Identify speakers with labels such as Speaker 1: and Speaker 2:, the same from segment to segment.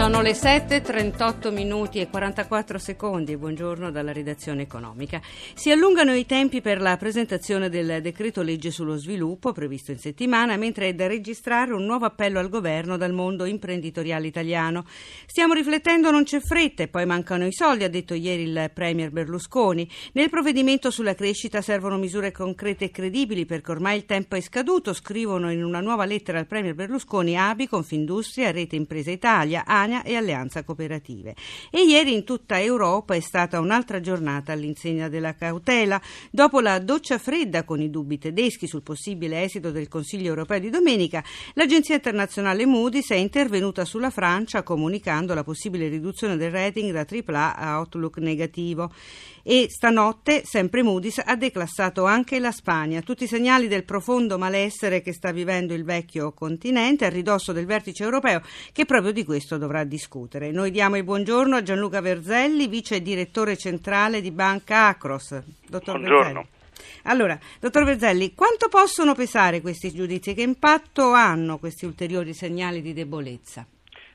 Speaker 1: Sono le 7.38 minuti e 44 secondi. Buongiorno dalla redazione economica. Si allungano i tempi per la presentazione del decreto legge sullo sviluppo previsto in settimana, mentre è da registrare un nuovo appello al governo dal mondo imprenditoriale italiano. Stiamo riflettendo, non c'è fretta e poi mancano i soldi, ha detto ieri il Premier Berlusconi. Nel provvedimento sulla crescita servono misure concrete e credibili perché ormai il tempo è scaduto, scrivono in una nuova lettera al Premier Berlusconi ABI, Confindustria, Rete Impresa Italia, ANI Germania e Alleanza Cooperative. E ieri in tutta Europa è stata un'altra giornata all'insegna della cautela. Dopo la doccia fredda con i dubbi tedeschi sul possibile esito del Consiglio europeo di domenica, l'agenzia internazionale Moody's è intervenuta sulla Francia comunicando la possibile riduzione del rating da AAA a outlook negativo. E stanotte, sempre Moody's, ha declassato anche la Spagna. Tutti i segnali del profondo malessere che sta vivendo il vecchio continente a ridosso del vertice europeo che proprio di questo dovrà a discutere. Noi diamo il buongiorno a Gianluca Verzelli, vice direttore centrale di Banca Acros.
Speaker 2: Dottor buongiorno. Verzelli.
Speaker 1: Allora, dottor Verzelli, quanto possono pesare questi giudizi? Che impatto hanno questi ulteriori segnali di debolezza?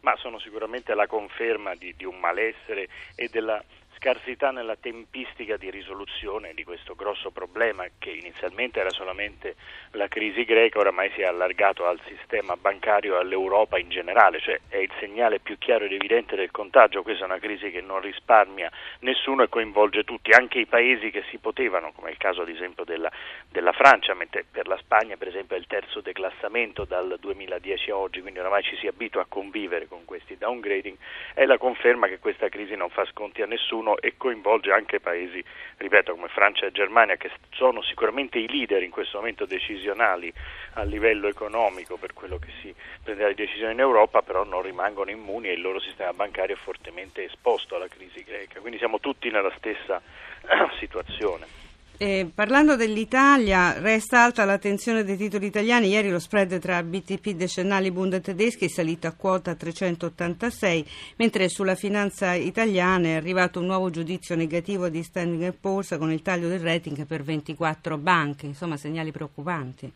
Speaker 2: Ma sono sicuramente la conferma di, di un malessere e della scarsità nella tempistica di risoluzione di questo grosso problema che inizialmente era solamente la crisi greca, oramai si è allargato al sistema bancario e all'Europa in generale, cioè è il segnale più chiaro ed evidente del contagio, questa è una crisi che non risparmia nessuno e coinvolge tutti, anche i paesi che si potevano, come il caso ad esempio della, della Francia, mentre per la Spagna per esempio è il terzo declassamento dal 2010 a oggi, quindi oramai ci si abitua a convivere con questi downgrading, è la conferma che questa crisi non fa sconti a nessuno governo e coinvolge anche paesi, ripeto, come Francia e Germania, che sono sicuramente i leader in questo momento decisionali a livello economico per quello che si prenderà di decisioni in Europa, però non rimangono immuni e il loro sistema bancario è fortemente esposto alla crisi greca. Quindi siamo tutti nella stessa situazione.
Speaker 1: Eh, parlando dell'Italia, resta alta l'attenzione dei titoli italiani. Ieri lo spread tra BTP decennali Bund tedeschi è salito a quota 386, mentre sulla finanza italiana è arrivato un nuovo giudizio negativo di Standing Poor's con il taglio del rating per 24 banche, insomma segnali preoccupanti.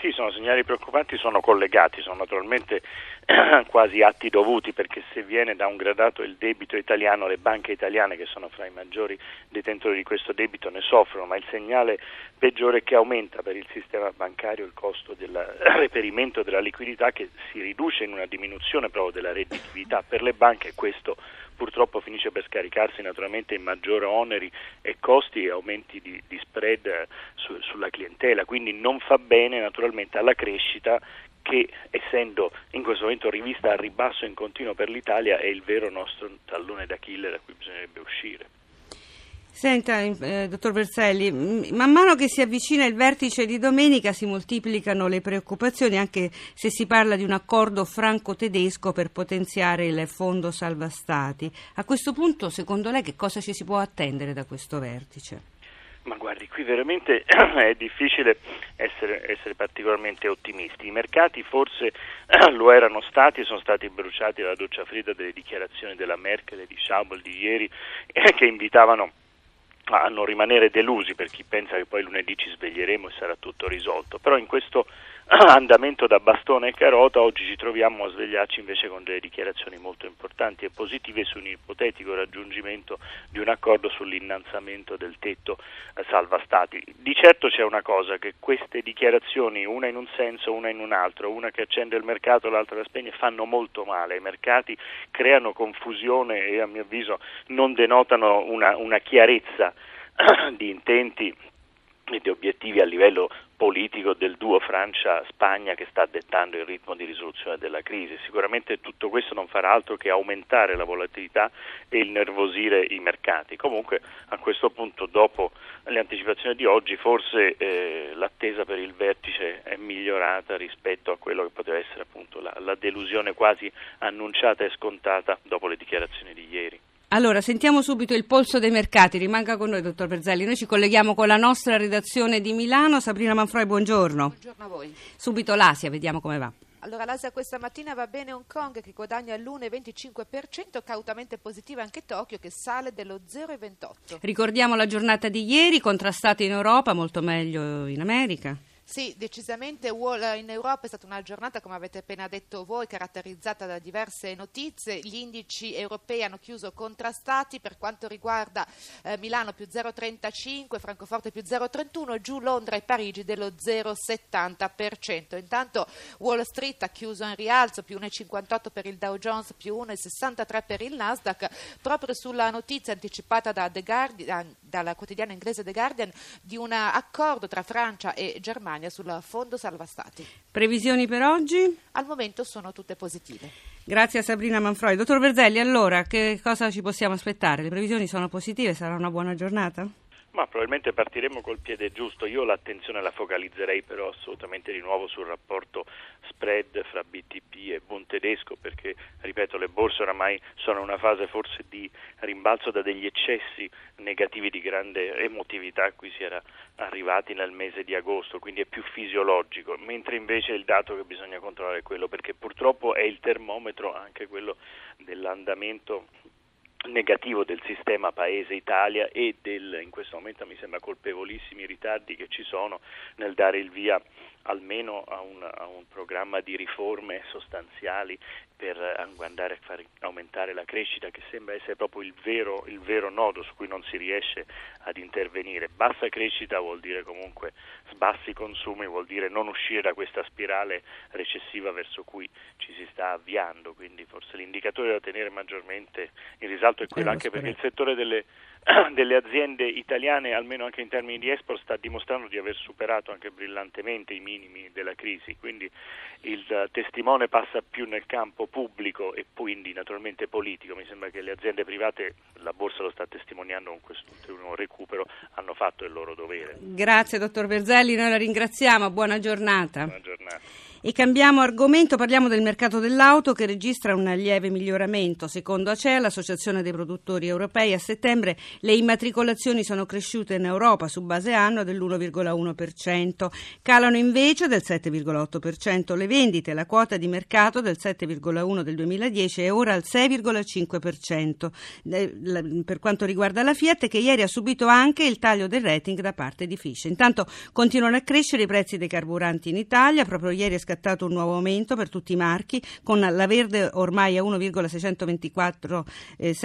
Speaker 2: Sì, sono segnali preoccupanti, sono collegati, sono naturalmente quasi atti dovuti perché se viene da un gradato il debito italiano, le banche italiane che sono fra i maggiori detentori di questo debito ne soffrono, ma il segnale peggiore è che aumenta per il sistema bancario il costo del reperimento della liquidità che si riduce in una diminuzione proprio della redditività per le banche e questo purtroppo finisce per scaricarsi naturalmente in maggiori oneri e costi e aumenti di, di spread eh, su, sulla clientela, quindi non fa bene naturalmente alla crescita che essendo in questo momento rivista a ribasso in continuo per l'Italia è il vero nostro tallone d'Achille da cui bisognerebbe uscire.
Speaker 1: Senta, eh, dottor Verselli, man mano che si avvicina il vertice di domenica si moltiplicano le preoccupazioni, anche se si parla di un accordo franco-tedesco per potenziare il fondo salva stati. A questo punto, secondo lei, che cosa ci si può attendere da questo vertice?
Speaker 2: Ma guardi, qui veramente è difficile essere, essere, particolarmente ottimisti. I mercati forse lo erano stati e sono stati bruciati dalla doccia fredda delle dichiarazioni della Merkel e di Schaubel di ieri che invitavano a non rimanere delusi per chi pensa che poi lunedì ci sveglieremo e sarà tutto risolto, però in questo andamento da bastone e carota oggi ci troviamo a svegliarci invece con delle dichiarazioni molto importanti e positive su un ipotetico raggiungimento di un accordo sull'innalzamento del tetto salva stati. Di certo c'è una cosa che queste dichiarazioni, una in un senso, una in un altro, una che accende il mercato, l'altra la spegne, fanno molto male ai mercati, creano confusione e a mio avviso non denotano una, una chiarezza di intenti e di obiettivi a livello politico del duo Francia-Spagna che sta dettando il ritmo di risoluzione della crisi. Sicuramente tutto questo non farà altro che aumentare la volatilità e il nervosire i mercati. Comunque a questo punto, dopo le anticipazioni di oggi, forse eh, l'attesa per il vertice è migliorata rispetto a quello che poteva essere appunto la, la delusione quasi annunciata e scontata dopo le dichiarazioni di ieri.
Speaker 1: Allora, sentiamo subito il polso dei mercati. Rimanga con noi, dottor Berzelli. Noi ci colleghiamo con la nostra redazione di Milano. Sabrina Manfroi, buongiorno.
Speaker 3: Buongiorno a voi.
Speaker 1: Subito l'Asia, vediamo come va.
Speaker 3: Allora, l'Asia questa mattina va bene Hong Kong che guadagna l'1,25%, cautamente positiva anche Tokyo che sale dello 0,28%.
Speaker 1: Ricordiamo la giornata di ieri, contrastata in Europa, molto meglio in America.
Speaker 3: Sì, decisamente in Europa è stata una giornata, come avete appena detto voi, caratterizzata da diverse notizie. Gli indici europei hanno chiuso contrastati per quanto riguarda eh, Milano più 0,35, Francoforte più 0,31, giù Londra e Parigi dello 0,70%. Intanto Wall Street ha chiuso in rialzo più 1,58 per il Dow Jones, più 1,63 per il Nasdaq, proprio sulla notizia anticipata da Guardian, dalla quotidiana inglese The Guardian di un accordo tra Francia e Germania campagna sul fondo salva stati.
Speaker 1: Previsioni per oggi?
Speaker 3: Al momento sono tutte positive.
Speaker 1: Grazie a Sabrina Manfroi. Dottor Verzelli, allora che cosa ci possiamo aspettare? Le previsioni sono positive? Sarà una buona giornata?
Speaker 2: Ma probabilmente partiremo col piede giusto. Io l'attenzione la focalizzerei però assolutamente di nuovo sul rapporto spread fra BTP e Bund tedesco perché, ripeto, le borse oramai sono in una fase forse di rimbalzo da degli eccessi negativi di grande emotività a cui si era arrivati nel mese di agosto, quindi è più fisiologico, mentre invece il dato che bisogna controllare è quello perché purtroppo è il termometro anche quello dell'andamento negativo del sistema Paese Italia e del, in questo momento mi sembra colpevolissimi ritardi che ci sono nel dare il via almeno a un, a un programma di riforme sostanziali per andare a far aumentare la crescita che sembra essere proprio il vero, il vero, nodo su cui non si riesce ad intervenire. Bassa crescita vuol dire comunque bassi consumi, vuol dire non uscire da questa spirale recessiva verso cui ci si sta avviando, quindi forse l'indicatore da tenere maggiormente in risalto è quello anche perché il settore delle delle aziende italiane, almeno anche in termini di export, sta dimostrando di aver superato anche brillantemente i minimi della crisi, quindi il testimone passa più nel campo pubblico e quindi naturalmente politico. Mi sembra che le aziende private, la borsa lo sta testimoniando con questo ultimo recupero, hanno fatto il loro dovere.
Speaker 1: Grazie dottor Verzelli, noi la ringraziamo, buona giornata.
Speaker 2: Buona giornata.
Speaker 1: E cambiamo argomento, parliamo del mercato dell'auto che registra un lieve miglioramento. Secondo ACEA, l'Associazione dei produttori europei, a settembre le immatricolazioni sono cresciute in Europa su base anno dell'1,1%, calano invece del 7,8% le vendite, la quota di mercato del 7,1% del 2010 è ora al 6,5%. Eh, per quanto riguarda la Fiat che ieri ha subito anche il taglio del rating da parte di Fish. Intanto continuano a crescere i prezzi dei carburanti in Italia, proprio ieri è scattato un nuovo aumento per tutti i marchi, con la verde ormai a 1,624 eh,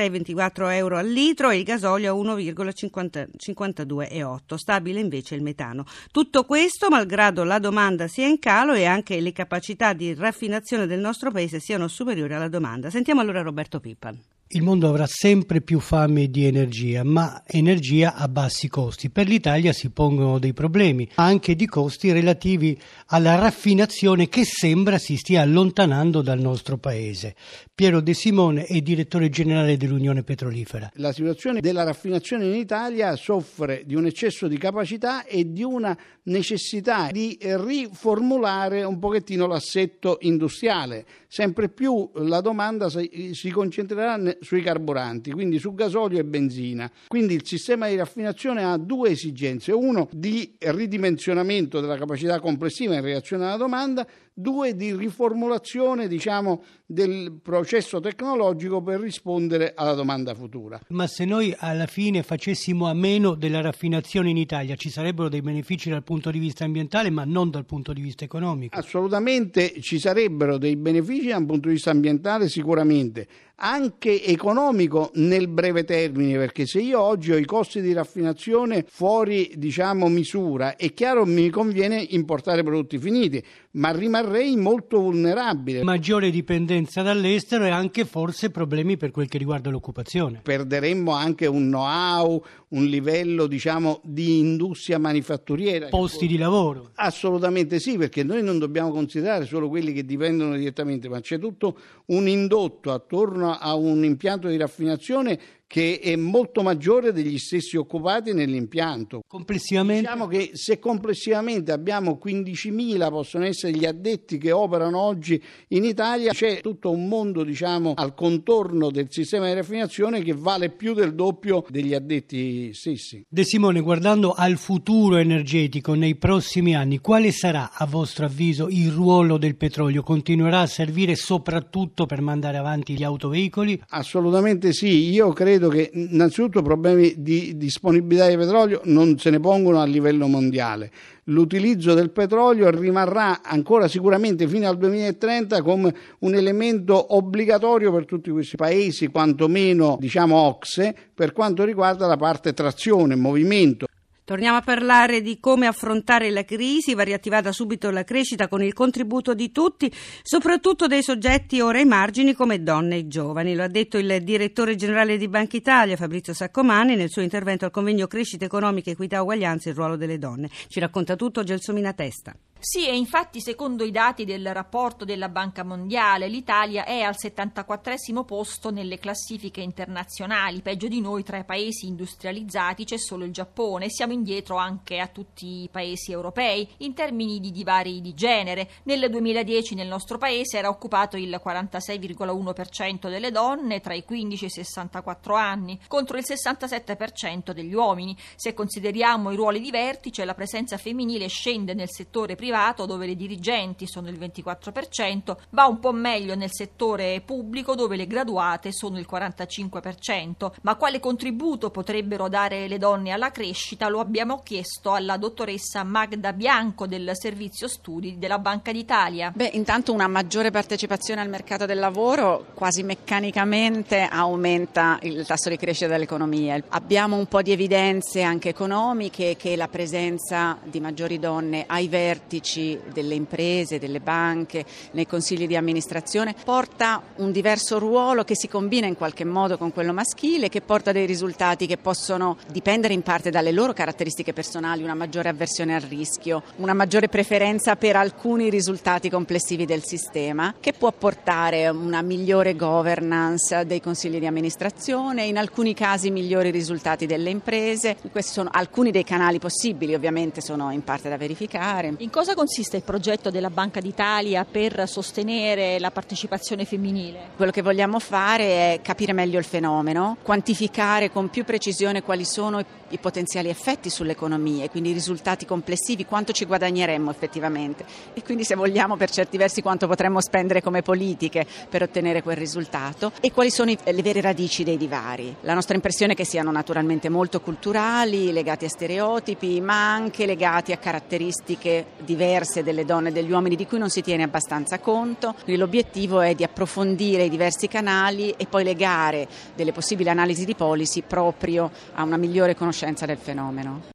Speaker 1: euro al litro e il gasolio a 1,52,8. Stabile invece il metano. Tutto questo malgrado la domanda sia in calo e anche le capacità di raffinazione del nostro paese siano superiori alla domanda. Sentiamo allora Roberto Pippan.
Speaker 4: Il mondo avrà sempre più fame di energia, ma energia a bassi costi. Per l'Italia si pongono dei problemi, anche di costi relativi alla raffinazione che sembra si stia allontanando dal nostro paese. Piero De Simone è direttore generale dell'Unione Petrolifera.
Speaker 5: La situazione della raffinazione in Italia soffre di un eccesso di capacità e di una necessità di riformulare un pochettino l'assetto industriale. Sempre più la domanda si concentrerà sui carburanti, quindi su gasolio e benzina. Quindi il sistema di raffinazione ha due esigenze, uno di ridimensionamento della capacità complessiva in reazione alla domanda, due di riformulazione diciamo, del processo tecnologico per rispondere alla domanda futura.
Speaker 4: Ma se noi alla fine facessimo a meno della raffinazione in Italia ci sarebbero dei benefici dal punto di vista ambientale ma non dal punto di vista economico?
Speaker 5: Assolutamente ci sarebbero dei benefici dal punto di vista ambientale sicuramente, anche economico nel breve termine, perché se io oggi ho i costi di raffinazione fuori diciamo, misura, è chiaro mi conviene importare prodotti finiti, ma rimarrei molto vulnerabile.
Speaker 4: Maggiore dipendenza dall'estero e anche forse problemi per quel che riguarda l'occupazione.
Speaker 5: Perderemmo anche un know-how, un livello diciamo, di industria manifatturiera.
Speaker 4: Posti di lavoro.
Speaker 5: Assolutamente sì, perché noi non dobbiamo considerare solo quelli che dipendono direttamente, ma c'è tutto un indotto attorno a un impianto di raffinazione che è molto maggiore degli stessi occupati nell'impianto.
Speaker 4: Complessivamente?
Speaker 5: Diciamo che se complessivamente abbiamo 15.000 possono essere gli addetti che operano oggi in Italia, c'è tutto un mondo diciamo, al contorno del sistema di raffinazione che vale più del doppio degli addetti stessi.
Speaker 4: De Simone, guardando al futuro energetico nei prossimi anni, quale sarà a vostro avviso il ruolo del petrolio? Continuerà a servire soprattutto per mandare avanti gli autoveicoli?
Speaker 5: Assolutamente sì, io credo credo che innanzitutto problemi di disponibilità di petrolio non se ne pongono a livello mondiale. L'utilizzo del petrolio rimarrà ancora sicuramente fino al 2030 come un elemento obbligatorio per tutti questi paesi, quantomeno diciamo OXE, per quanto riguarda la parte trazione, movimento.
Speaker 1: Torniamo a parlare di come affrontare la crisi, va riattivata subito la crescita con il contributo di tutti, soprattutto dei soggetti ora ai margini come donne e giovani. Lo ha detto il direttore generale di Banca Italia, Fabrizio Saccomani, nel suo intervento al convegno Crescita Economica, Equità e Uguaglianza, il ruolo delle donne. Ci racconta tutto Gelsomina Testa.
Speaker 6: Sì, e infatti secondo i dati del rapporto della Banca Mondiale l'Italia è al 74 posto nelle classifiche internazionali, peggio di noi tra i paesi industrializzati c'è solo il Giappone, siamo indietro anche a tutti i paesi europei in termini di divari di genere. Nel 2010 nel nostro paese era occupato il 46,1% delle donne tra i 15 e i 64 anni, contro il 67% degli uomini. Se consideriamo i ruoli di vertice, la presenza femminile scende nel settore privato privato dove le dirigenti sono il 24%, va un po' meglio nel settore pubblico dove le graduate sono il 45%. Ma quale contributo potrebbero dare le donne alla crescita lo abbiamo chiesto alla dottoressa Magda Bianco del Servizio Studi della Banca d'Italia.
Speaker 7: Beh, intanto una maggiore partecipazione al mercato del lavoro quasi meccanicamente aumenta il tasso di crescita dell'economia. Abbiamo un po' di evidenze anche economiche che la presenza di maggiori donne ai vertici politici, delle imprese, delle banche, nei consigli di amministrazione, porta un diverso ruolo che si combina in qualche modo con quello maschile, che porta dei risultati che possono dipendere in parte dalle loro caratteristiche personali, una maggiore avversione al rischio, una maggiore preferenza per alcuni risultati complessivi del sistema, che può portare una migliore governance dei consigli di amministrazione, in alcuni casi migliori risultati delle imprese. Questi sono alcuni dei canali possibili, ovviamente sono in parte da verificare.
Speaker 6: In cosa consiste il progetto della Banca d'Italia per sostenere la partecipazione femminile?
Speaker 7: Quello che vogliamo fare è capire meglio il fenomeno, quantificare con più precisione quali sono i potenziali effetti sull'economia e quindi i risultati complessivi, quanto ci guadagneremmo effettivamente e quindi se vogliamo per certi versi quanto potremmo spendere come politiche per ottenere quel risultato e quali sono le vere radici dei divari. La nostra impressione è che siano naturalmente molto culturali, legati a stereotipi, ma anche legati a caratteristiche diverse delle donne e degli uomini di cui non si tiene abbastanza conto. Quindi l'obiettivo è di approfondire i diversi canali e poi legare delle possibili analisi di policy proprio a una migliore conoscenza del fenomeno.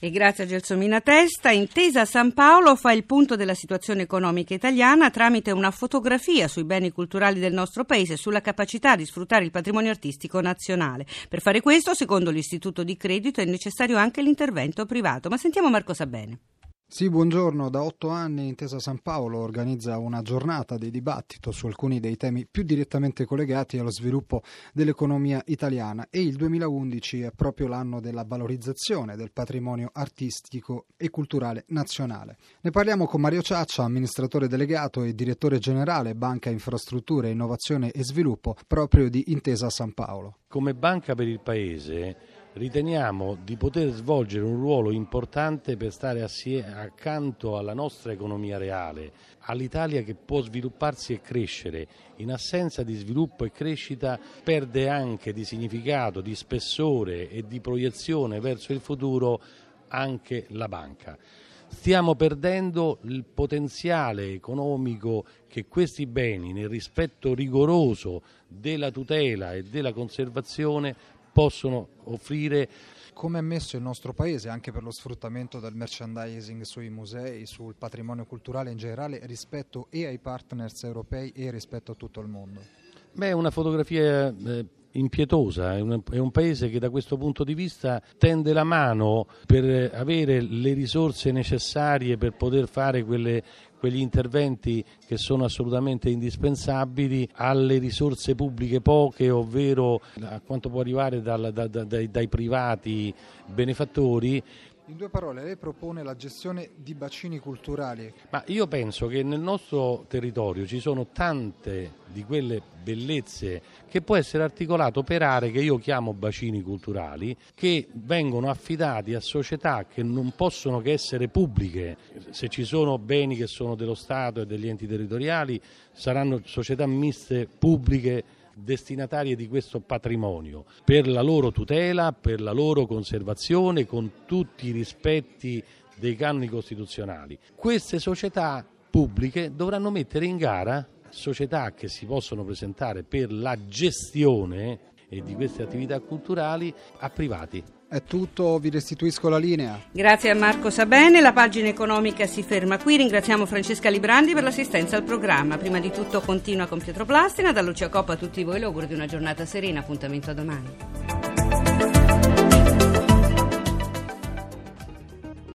Speaker 1: E grazie a Gelsomina Testa, Intesa San Paolo fa il punto della situazione economica italiana tramite una fotografia sui beni culturali del nostro paese e sulla capacità di sfruttare il patrimonio artistico nazionale. Per fare questo, secondo l'Istituto di Credito, è necessario anche l'intervento privato. Ma sentiamo Marco Sabene.
Speaker 8: Sì, buongiorno. Da otto anni Intesa San Paolo organizza una giornata di dibattito su alcuni dei temi più direttamente collegati allo sviluppo dell'economia italiana e il 2011 è proprio l'anno della valorizzazione del patrimonio artistico e culturale nazionale. Ne parliamo con Mario Ciaccia, amministratore delegato e direttore generale Banca Infrastrutture, Innovazione e Sviluppo proprio di Intesa San Paolo.
Speaker 9: Come banca per il Paese riteniamo di poter svolgere un ruolo importante per stare accanto alla nostra economia reale, all'Italia che può svilupparsi e crescere. In assenza di sviluppo e crescita perde anche di significato, di spessore e di proiezione verso il futuro anche la banca. Stiamo perdendo il potenziale economico che questi beni, nel rispetto rigoroso della tutela e della conservazione, possono offrire
Speaker 8: come è messo il nostro paese anche per lo sfruttamento del merchandising sui musei, sul patrimonio culturale in generale rispetto e ai partners europei e rispetto a tutto il mondo?
Speaker 9: Beh, una fotografia eh, impietosa, è un, è un, paese che da questo punto di vista tende la mano per avere le risorse necessarie per poter fare quelle, quegli interventi che sono assolutamente indispensabili alle risorse pubbliche poche, ovvero a quanto può arrivare dal, da, da, dai, dai privati benefattori
Speaker 8: in due parole, lei propone la gestione di bacini culturali.
Speaker 9: Ma io penso che nel nostro territorio ci sono tante di quelle bellezze che può essere articolato per aree che io chiamo bacini culturali, che vengono affidati a società che non possono che essere pubbliche. Se ci sono beni che sono dello Stato e degli enti territoriali, saranno società miste pubbliche destinatarie di questo patrimonio per la loro tutela, per la loro conservazione con tutti i rispetti dei canoni costituzionali. Queste società pubbliche dovranno mettere in gara società che si possono presentare per la gestione di queste attività culturali a privati.
Speaker 8: È tutto, vi restituisco la linea.
Speaker 1: Grazie a Marco Sabene, la pagina economica si ferma qui. Ringraziamo Francesca Librandi per l'assistenza al programma. Prima di tutto continua con Pietro Plastina, da Lucia Coppa a tutti voi l'auguro di una giornata serena, appuntamento a domani.